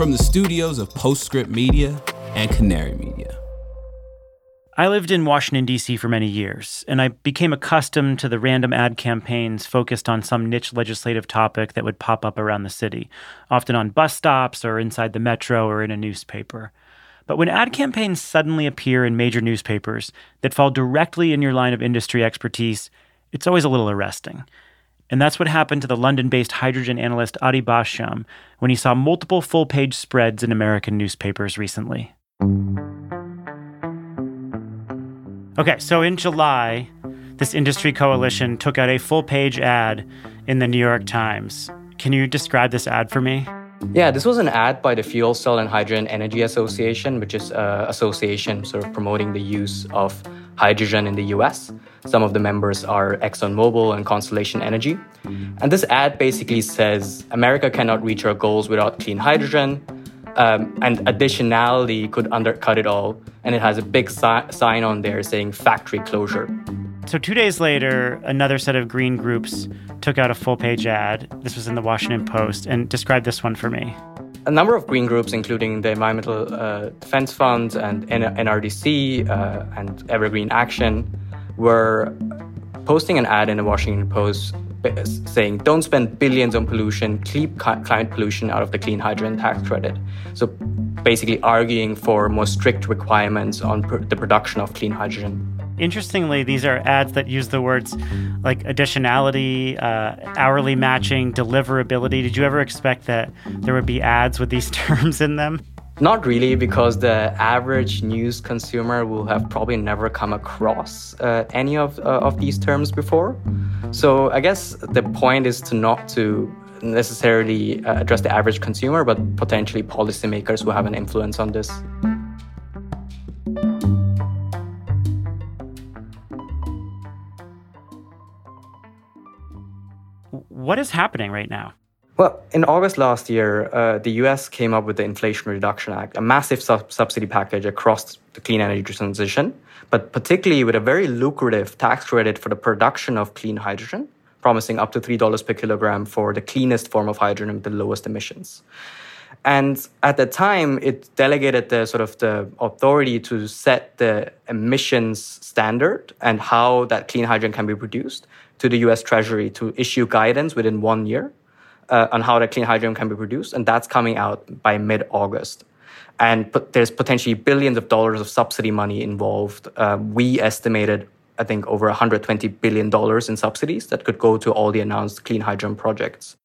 from the studios of Postscript Media and Canary Media. I lived in Washington, D.C. for many years, and I became accustomed to the random ad campaigns focused on some niche legislative topic that would pop up around the city, often on bus stops or inside the metro or in a newspaper. But when ad campaigns suddenly appear in major newspapers that fall directly in your line of industry expertise, it's always a little arresting. And that's what happened to the London based hydrogen analyst Adi Bhashyam when he saw multiple full page spreads in American newspapers recently. Okay, so in July, this industry coalition took out a full page ad in the New York Times. Can you describe this ad for me? Yeah, this was an ad by the Fuel Cell and Hydrogen Energy Association, which is an association sort of promoting the use of hydrogen in the US. Some of the members are ExxonMobil and Constellation Energy. And this ad basically says America cannot reach our goals without clean hydrogen. Um, and additionality could undercut it all. And it has a big si- sign on there saying factory closure. So, two days later, another set of green groups took out a full page ad. This was in the Washington Post, and describe this one for me. A number of green groups, including the Environmental uh, Defense Fund and NRDC uh, and Evergreen Action, were posting an ad in the Washington Post saying, don't spend billions on pollution, keep climate pollution out of the clean hydrogen tax credit. So basically arguing for more strict requirements on pr- the production of clean hydrogen. Interestingly, these are ads that use the words like additionality, uh, hourly matching, deliverability. Did you ever expect that there would be ads with these terms in them? Not really, because the average news consumer will have probably never come across uh, any of, uh, of these terms before. So I guess the point is to not to necessarily uh, address the average consumer, but potentially policymakers who have an influence on this. What is happening right now? Well, in August last year, uh, the US came up with the Inflation Reduction Act, a massive sub- subsidy package across the clean energy transition, but particularly with a very lucrative tax credit for the production of clean hydrogen, promising up to $3 per kilogram for the cleanest form of hydrogen with the lowest emissions. And at the time, it delegated the sort of the authority to set the emissions standard and how that clean hydrogen can be produced to the US Treasury to issue guidance within one year uh, on how that clean hydrogen can be produced, and that's coming out by mid August. And but there's potentially billions of dollars of subsidy money involved. Uh, we estimated, I think, over 120 billion dollars in subsidies that could go to all the announced clean hydrogen projects.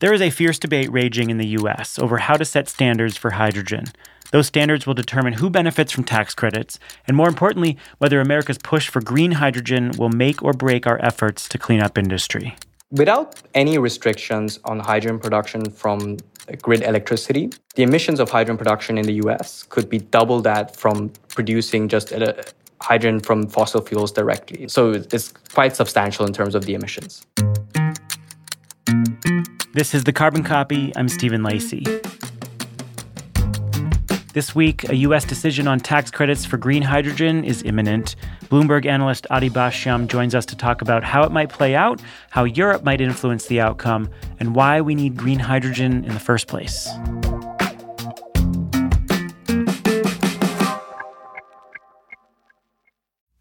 There is a fierce debate raging in the US over how to set standards for hydrogen. Those standards will determine who benefits from tax credits, and more importantly, whether America's push for green hydrogen will make or break our efforts to clean up industry. Without any restrictions on hydrogen production from grid electricity, the emissions of hydrogen production in the US could be double that from producing just uh, hydrogen from fossil fuels directly. So it's quite substantial in terms of the emissions. This is the Carbon mm-hmm. Copy. I'm Stephen Lacey. This week, a U.S. decision on tax credits for green hydrogen is imminent. Bloomberg analyst Adi Bhashyam joins us to talk about how it might play out, how Europe might influence the outcome, and why we need green hydrogen in the first place.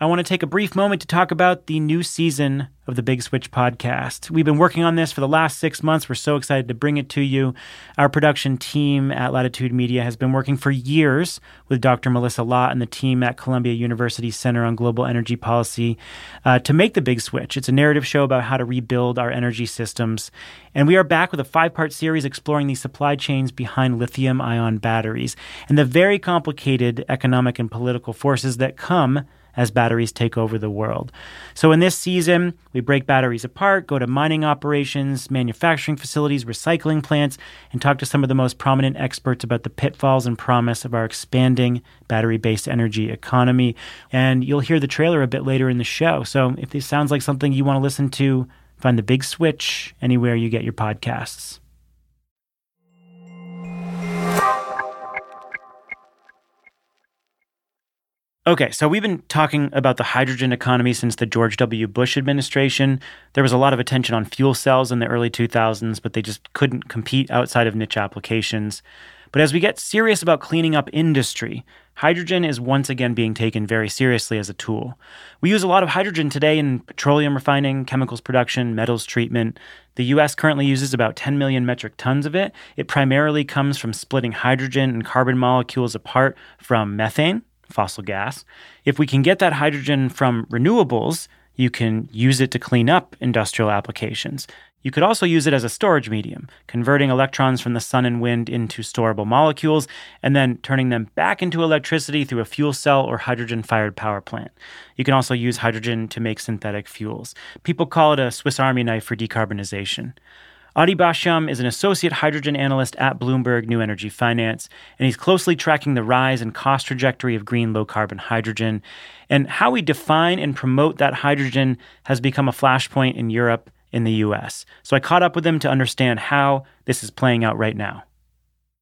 I want to take a brief moment to talk about the new season of the Big Switch podcast. We've been working on this for the last six months. We're so excited to bring it to you. Our production team at Latitude Media has been working for years with Dr. Melissa Lott and the team at Columbia University Center on Global Energy Policy uh, to make the Big Switch. It's a narrative show about how to rebuild our energy systems. And we are back with a five part series exploring the supply chains behind lithium ion batteries and the very complicated economic and political forces that come as batteries take over the world. So, in this season, we break batteries apart, go to mining operations, manufacturing facilities, recycling plants, and talk to some of the most prominent experts about the pitfalls and promise of our expanding battery based energy economy. And you'll hear the trailer a bit later in the show. So, if this sounds like something you want to listen to, find the big switch anywhere you get your podcasts. Okay, so we've been talking about the hydrogen economy since the George W. Bush administration. There was a lot of attention on fuel cells in the early 2000s, but they just couldn't compete outside of niche applications. But as we get serious about cleaning up industry, hydrogen is once again being taken very seriously as a tool. We use a lot of hydrogen today in petroleum refining, chemicals production, metals treatment. The US currently uses about 10 million metric tons of it. It primarily comes from splitting hydrogen and carbon molecules apart from methane, fossil gas. If we can get that hydrogen from renewables, you can use it to clean up industrial applications. You could also use it as a storage medium, converting electrons from the sun and wind into storable molecules and then turning them back into electricity through a fuel cell or hydrogen fired power plant. You can also use hydrogen to make synthetic fuels. People call it a Swiss Army knife for decarbonization. Adi Bhashyam is an associate hydrogen analyst at Bloomberg New Energy Finance, and he's closely tracking the rise and cost trajectory of green low carbon hydrogen. And how we define and promote that hydrogen has become a flashpoint in Europe in the US. So I caught up with him to understand how this is playing out right now.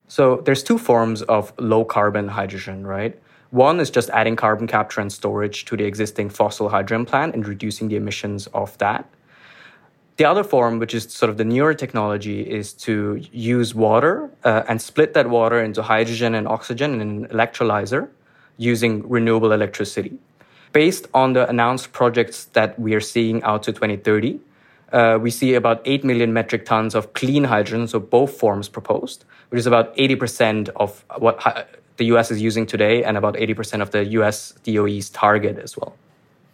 So there's two forms of low carbon hydrogen, right? One is just adding carbon capture and storage to the existing fossil hydrogen plant and reducing the emissions of that. The other form, which is sort of the newer technology, is to use water uh, and split that water into hydrogen and oxygen in an electrolyzer using renewable electricity. Based on the announced projects that we are seeing out to 2030, uh, we see about 8 million metric tons of clean hydrogen, so both forms proposed, which is about 80% of what the US is using today and about 80% of the US DOE's target as well.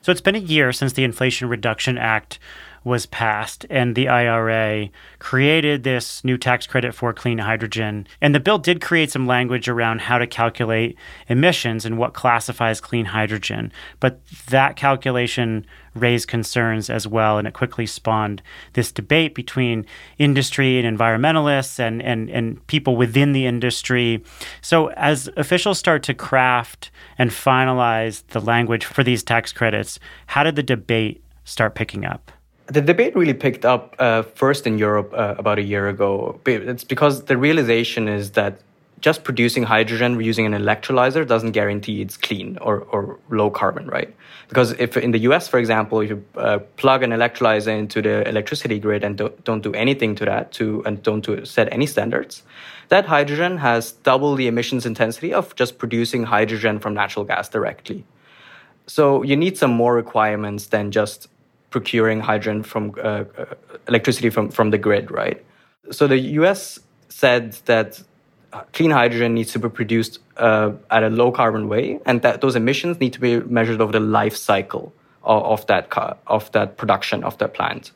So it's been a year since the Inflation Reduction Act was passed and the IRA created this new tax credit for clean hydrogen. And the bill did create some language around how to calculate emissions and what classifies clean hydrogen. But that calculation raised concerns as well, and it quickly spawned this debate between industry and environmentalists and, and, and people within the industry. So, as officials start to craft and finalize the language for these tax credits, how did the debate start picking up? The debate really picked up uh, first in Europe uh, about a year ago. It's because the realization is that just producing hydrogen using an electrolyzer doesn't guarantee it's clean or, or low carbon, right? Because if in the US, for example, if you uh, plug an electrolyzer into the electricity grid and don't, don't do anything to that, to and don't do, set any standards, that hydrogen has double the emissions intensity of just producing hydrogen from natural gas directly. So you need some more requirements than just procuring hydrogen from uh, uh, electricity from, from the grid, right? So the US said that clean hydrogen needs to be produced uh, at a low carbon way, and that those emissions need to be measured over the life cycle of, of that car, of that production of that plant.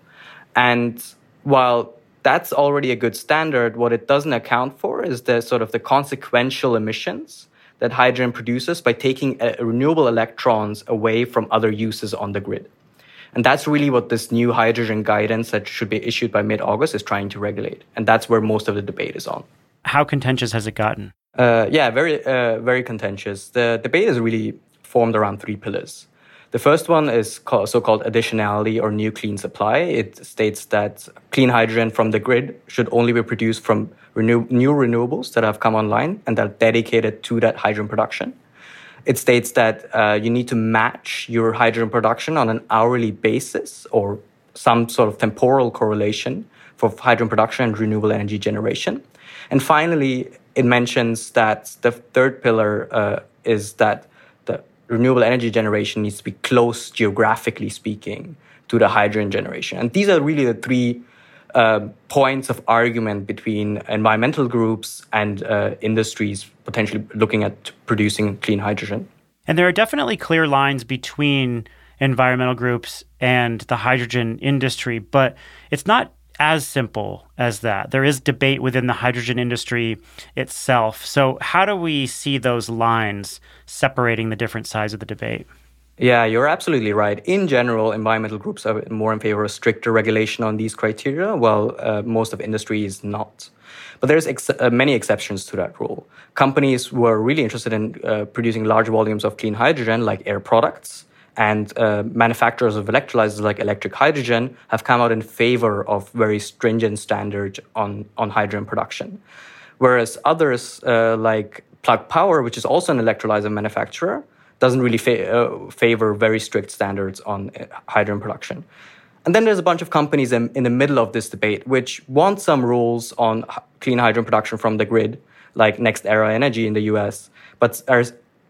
And while that's already a good standard, what it doesn't account for is the sort of the consequential emissions that hydrogen produces by taking uh, renewable electrons away from other uses on the grid. And that's really what this new hydrogen guidance that should be issued by mid August is trying to regulate. And that's where most of the debate is on. How contentious has it gotten? Uh, yeah, very, uh, very contentious. The debate is really formed around three pillars. The first one is so called additionality or new clean supply. It states that clean hydrogen from the grid should only be produced from renew- new renewables that have come online and that are dedicated to that hydrogen production. It states that uh, you need to match your hydrogen production on an hourly basis or some sort of temporal correlation for hydrogen production and renewable energy generation. And finally, it mentions that the third pillar uh, is that the renewable energy generation needs to be close, geographically speaking, to the hydrogen generation. And these are really the three uh, points of argument between environmental groups and uh, industries potentially looking at producing clean hydrogen. And there are definitely clear lines between environmental groups and the hydrogen industry, but it's not as simple as that. There is debate within the hydrogen industry itself. So, how do we see those lines separating the different sides of the debate? Yeah, you're absolutely right. In general, environmental groups are more in favor of stricter regulation on these criteria, while uh, most of industry is not. But there's ex- uh, many exceptions to that rule. Companies who are really interested in uh, producing large volumes of clean hydrogen, like Air Products, and uh, manufacturers of electrolyzers like electric hydrogen have come out in favor of very stringent standards on, on hydrogen production. Whereas others, uh, like Plug Power, which is also an electrolyzer manufacturer, doesn't really fa- uh, favor very strict standards on uh, hydrogen production. And then there's a bunch of companies in, in the middle of this debate which want some rules on clean hydrogen production from the grid, like NextEra Energy in the US, but are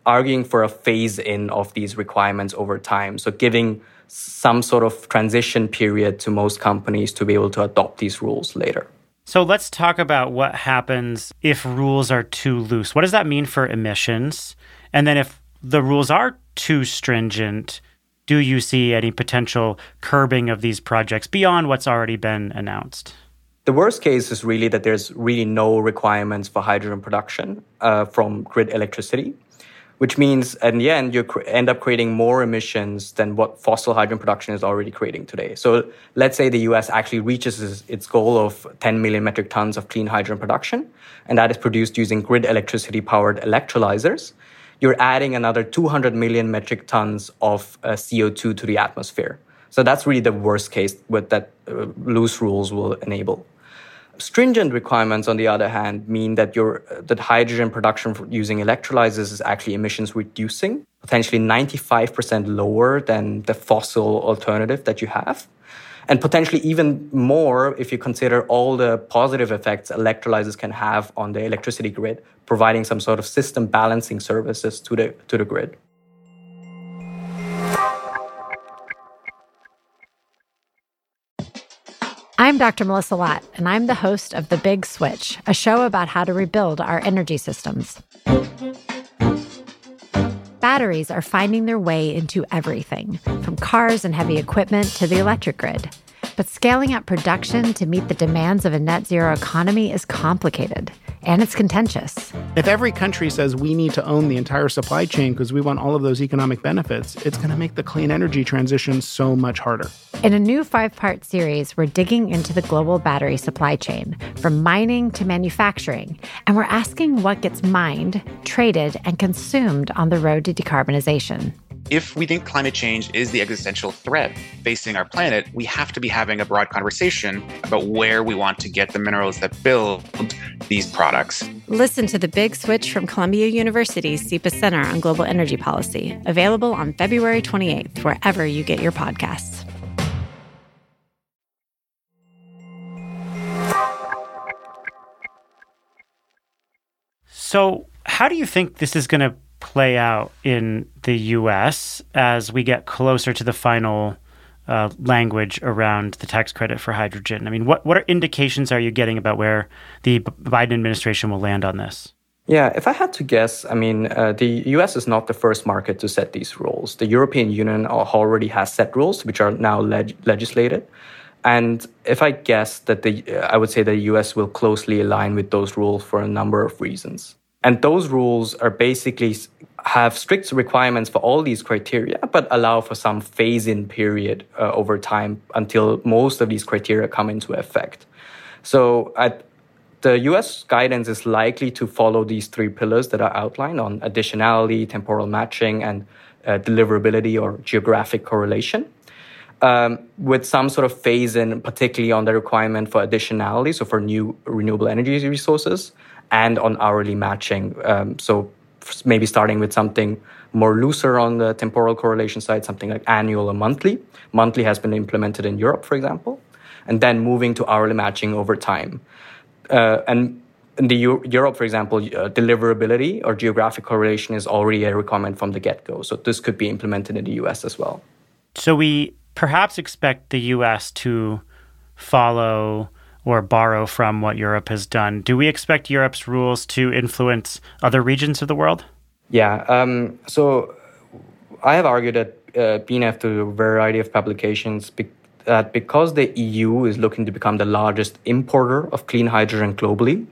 arguing for a phase in of these requirements over time. So giving some sort of transition period to most companies to be able to adopt these rules later. So let's talk about what happens if rules are too loose. What does that mean for emissions? And then if the rules are too stringent, do you see any potential curbing of these projects beyond what's already been announced? The worst case is really that there's really no requirements for hydrogen production uh, from grid electricity which means in the end you end up creating more emissions than what fossil hydrogen production is already creating today. So let's say the US actually reaches its goal of 10 million metric tons of clean hydrogen production, and that is produced using grid electricity powered electrolyzers. You're adding another 200 million metric tons of uh, CO2 to the atmosphere. So that's really the worst case with that uh, loose rules will enable. Stringent requirements, on the other hand, mean that your that hydrogen production using electrolyzers is actually emissions reducing, potentially 95% lower than the fossil alternative that you have. And potentially even more if you consider all the positive effects electrolyzers can have on the electricity grid, providing some sort of system balancing services to the, to the grid. I'm Dr. Melissa Lott, and I'm the host of The Big Switch, a show about how to rebuild our energy systems. Batteries are finding their way into everything, from cars and heavy equipment to the electric grid. But scaling up production to meet the demands of a net zero economy is complicated and it's contentious. If every country says we need to own the entire supply chain because we want all of those economic benefits, it's going to make the clean energy transition so much harder. In a new five part series, we're digging into the global battery supply chain, from mining to manufacturing, and we're asking what gets mined, traded, and consumed on the road to decarbonization if we think climate change is the existential threat facing our planet, we have to be having a broad conversation about where we want to get the minerals that build these products. Listen to The Big Switch from Columbia University's SIPA Center on Global Energy Policy, available on February 28th, wherever you get your podcasts. So, how do you think this is going to play out in the US as we get closer to the final uh, language around the tax credit for hydrogen? I mean, what, what are indications are you getting about where the Biden administration will land on this? Yeah, if I had to guess, I mean, uh, the US is not the first market to set these rules. The European Union already has set rules, which are now leg- legislated. And if I guess that the, I would say that the US will closely align with those rules for a number of reasons. And those rules are basically have strict requirements for all these criteria, but allow for some phase in period uh, over time until most of these criteria come into effect. So at, the US guidance is likely to follow these three pillars that are outlined on additionality, temporal matching, and uh, deliverability or geographic correlation. Um, with some sort of phase in, particularly on the requirement for additionality, so for new renewable energy resources, and on hourly matching. Um, so maybe starting with something more looser on the temporal correlation side, something like annual or monthly. Monthly has been implemented in Europe, for example, and then moving to hourly matching over time. Uh, and in the U- Europe, for example, uh, deliverability or geographic correlation is already a requirement from the get-go. So this could be implemented in the US as well. So we perhaps expect the US to follow or borrow from what Europe has done. Do we expect Europe's rules to influence other regions of the world? Yeah. Um, so I have argued that uh, BNEF to a variety of publications be- that because the EU is looking to become the largest importer of clean hydrogen globally,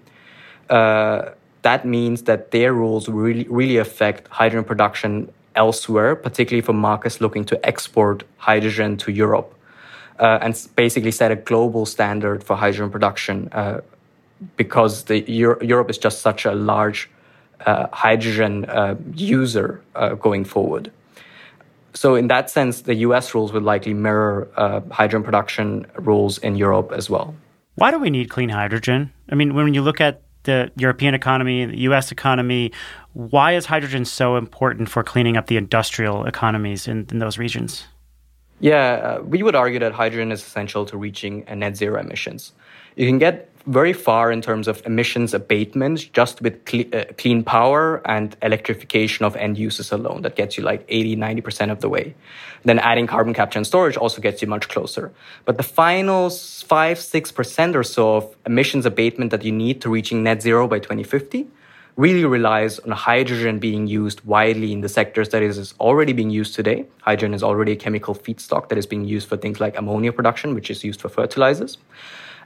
uh, that means that their rules really, really affect hydrogen production elsewhere, particularly for markets looking to export hydrogen to Europe uh, and basically set a global standard for hydrogen production uh, because the Euro- Europe is just such a large uh, hydrogen uh, user uh, going forward. So, in that sense, the US rules would likely mirror uh, hydrogen production rules in Europe as well. Why do we need clean hydrogen? I mean, when you look at the European economy, the US economy, Why is hydrogen so important for cleaning up the industrial economies in, in those regions? Yeah, uh, we would argue that hydrogen is essential to reaching a net zero emissions. You can get very far in terms of emissions abatement just with uh, clean power and electrification of end uses alone. That gets you like 80, 90% of the way. Then adding carbon capture and storage also gets you much closer. But the final 5, 6% or so of emissions abatement that you need to reaching net zero by 2050 really relies on hydrogen being used widely in the sectors that is already being used today. Hydrogen is already a chemical feedstock that is being used for things like ammonia production, which is used for fertilizers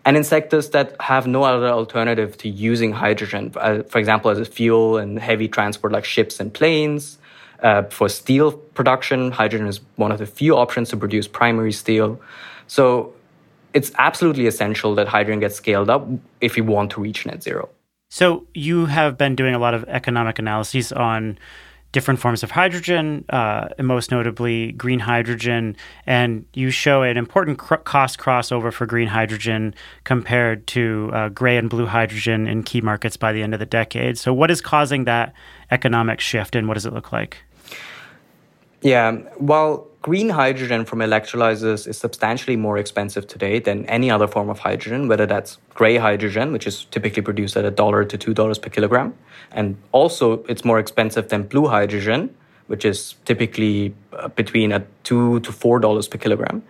and in sectors that have no other alternative to using hydrogen, uh, for example, as a fuel in heavy transport like ships and planes. Uh, for steel production, hydrogen is one of the few options to produce primary steel. So it's absolutely essential that hydrogen gets scaled up if we want to reach net zero. So you have been doing a lot of economic analyses on different forms of hydrogen, uh, and most notably green hydrogen. And you show an important cr- cost crossover for green hydrogen compared to uh, gray and blue hydrogen in key markets by the end of the decade. So, what is causing that economic shift, and what does it look like? Yeah, well, green hydrogen from electrolyzers is substantially more expensive today than any other form of hydrogen, whether that's gray hydrogen, which is typically produced at a dollar to two dollars per kilogram, and also it's more expensive than blue hydrogen, which is typically uh, between a two to four dollars per kilogram.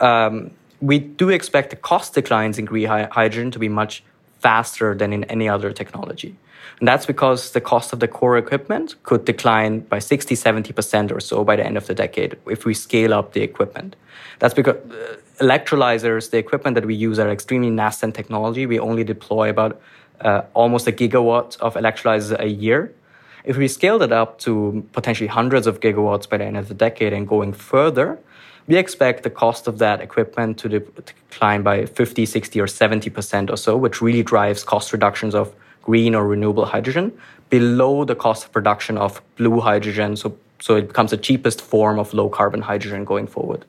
Um, we do expect the cost declines in green hydrogen to be much faster than in any other technology. And that's because the cost of the core equipment could decline by 60, 70% or so by the end of the decade if we scale up the equipment. That's because uh, electrolyzers, the equipment that we use, are extremely nascent technology. We only deploy about uh, almost a gigawatt of electrolyzers a year. If we scaled it up to potentially hundreds of gigawatts by the end of the decade and going further, we expect the cost of that equipment to, de- to decline by 50, 60, or 70% or so, which really drives cost reductions of green or renewable hydrogen below the cost of production of blue hydrogen. So, so it becomes the cheapest form of low carbon hydrogen going forward.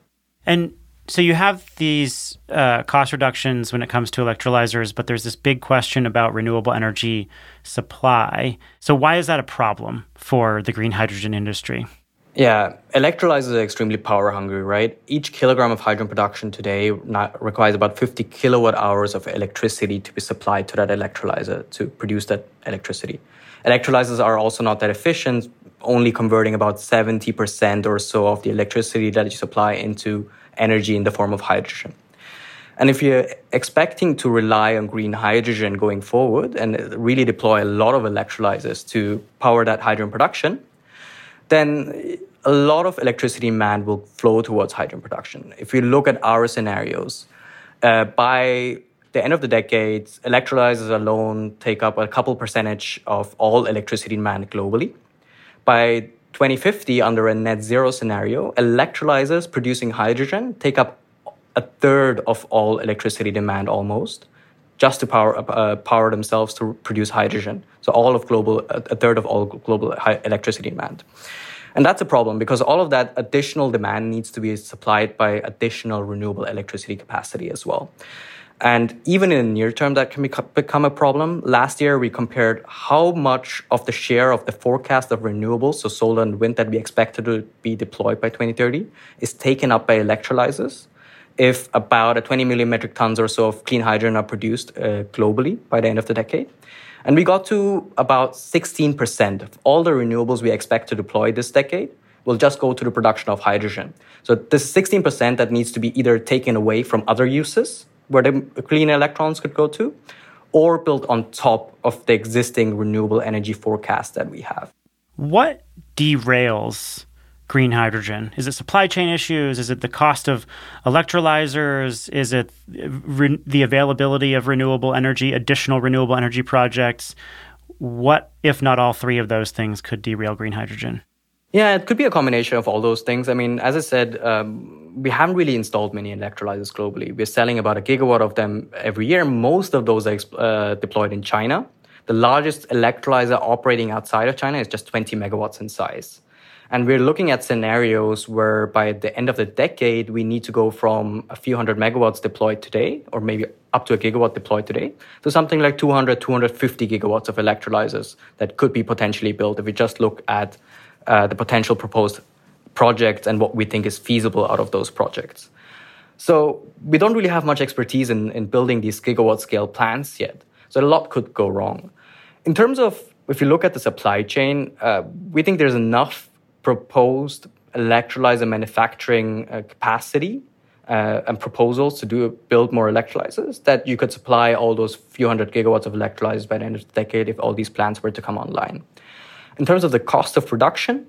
And so you have these uh, cost reductions when it comes to electrolyzers, but there's this big question about renewable energy supply. So why is that a problem for the green hydrogen industry? Yeah, electrolyzers are extremely power hungry, right? Each kilogram of hydrogen production today requires about 50 kilowatt hours of electricity to be supplied to that electrolyzer to produce that electricity. Electrolyzers are also not that efficient, only converting about 70% or so of the electricity that you supply into energy in the form of hydrogen. And if you're expecting to rely on green hydrogen going forward and really deploy a lot of electrolyzers to power that hydrogen production, then a lot of electricity demand will flow towards hydrogen production. If you look at our scenarios, uh, by the end of the decade, electrolyzers alone take up a couple percentage of all electricity demand globally. By 2050, under a net zero scenario, electrolyzers producing hydrogen take up a third of all electricity demand almost, just to power uh, power themselves to produce hydrogen. So all of global, a third of all global electricity demand. And that's a problem because all of that additional demand needs to be supplied by additional renewable electricity capacity as well. And even in the near term, that can become a problem. Last year, we compared how much of the share of the forecast of renewables, so solar and wind, that we expected to be deployed by 2030 is taken up by electrolyzers. If about a 20 million metric tons or so of clean hydrogen are produced uh, globally by the end of the decade. And we got to about 16% of all the renewables we expect to deploy this decade will just go to the production of hydrogen. So this 16% that needs to be either taken away from other uses where the clean electrons could go to, or built on top of the existing renewable energy forecast that we have. What derails green hydrogen? Is it supply chain issues? Is it the cost of electrolyzers? Is it re- the availability of renewable energy, additional renewable energy projects? What, if not all three of those things, could derail green hydrogen? Yeah, it could be a combination of all those things. I mean, as I said, um, we haven't really installed many electrolyzers globally. We're selling about a gigawatt of them every year. Most of those are uh, deployed in China. The largest electrolyzer operating outside of China is just 20 megawatts in size. And we're looking at scenarios where by the end of the decade, we need to go from a few hundred megawatts deployed today, or maybe up to a gigawatt deployed today, to something like 200, 250 gigawatts of electrolyzers that could be potentially built if we just look at uh, the potential proposed projects and what we think is feasible out of those projects. So we don't really have much expertise in, in building these gigawatt scale plants yet. So a lot could go wrong. In terms of if you look at the supply chain, uh, we think there's enough proposed electrolyzer manufacturing uh, capacity uh, and proposals to do build more electrolyzers that you could supply all those few hundred gigawatts of electrolyzers by the end of the decade if all these plants were to come online. In terms of the cost of production,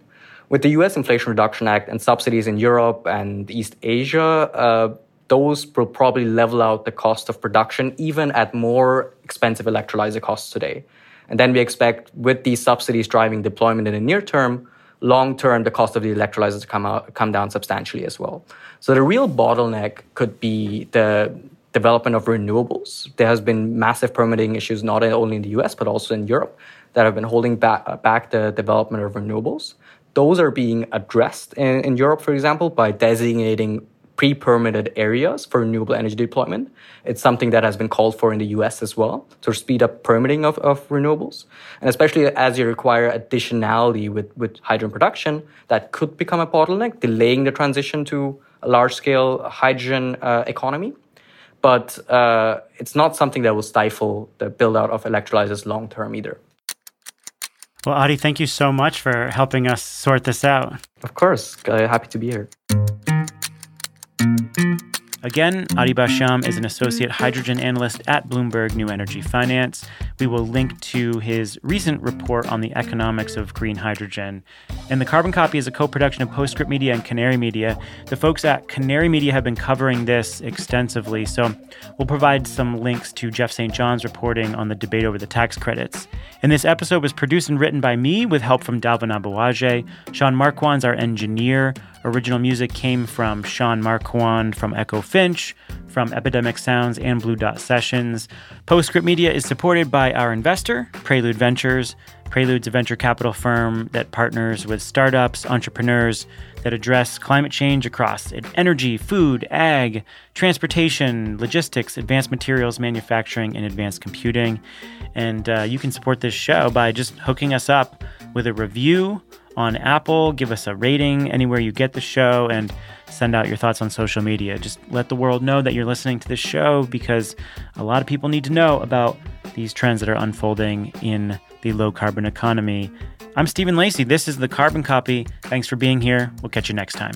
with the US Inflation Reduction Act and subsidies in Europe and East Asia, uh, those will probably level out the cost of production even at more expensive electrolyzer costs today. And then we expect with these subsidies driving deployment in the near term, long term, the cost of the electrolyzers come out, come down substantially as well. So the real bottleneck could be the development of renewables. There has been massive permitting issues not only in the US but also in Europe that have been holding back, back the development of renewables. Those are being addressed in, in Europe, for example, by designating pre-permitted areas for renewable energy deployment. It's something that has been called for in the US as well to speed up permitting of, of renewables. And especially as you require additionality with, with hydrogen production, that could become a bottleneck, delaying the transition to a large scale hydrogen uh, economy. But uh, it's not something that will stifle the build out of electrolyzers long term either. Well, Adi, thank you so much for helping us sort this out. Of course. Uh, happy to be here. Again, Adi Bhashyam is an associate hydrogen analyst at Bloomberg New Energy Finance. We will link to his recent report on the economics of green hydrogen. And the Carbon Copy is a co production of Postscript Media and Canary Media. The folks at Canary Media have been covering this extensively, so we'll provide some links to Jeff St. John's reporting on the debate over the tax credits. And this episode was produced and written by me with help from Dalvin Aboagye. Sean Marquand's our engineer. Original music came from Sean Marquand from Echo Finch, from Epidemic Sounds and Blue Dot Sessions. Postscript Media is supported by our investor, Prelude Ventures. Prelude's a venture capital firm that partners with startups, entrepreneurs that address climate change across energy, food, ag, transportation, logistics, advanced materials manufacturing, and advanced computing. And uh, you can support this show by just hooking us up with a review on Apple. Give us a rating anywhere you get the show and send out your thoughts on social media. Just let the world know that you're listening to this show because a lot of people need to know about these trends that are unfolding in the low carbon economy. I'm Stephen Lacey. This is the Carbon Copy. Thanks for being here. We'll catch you next time.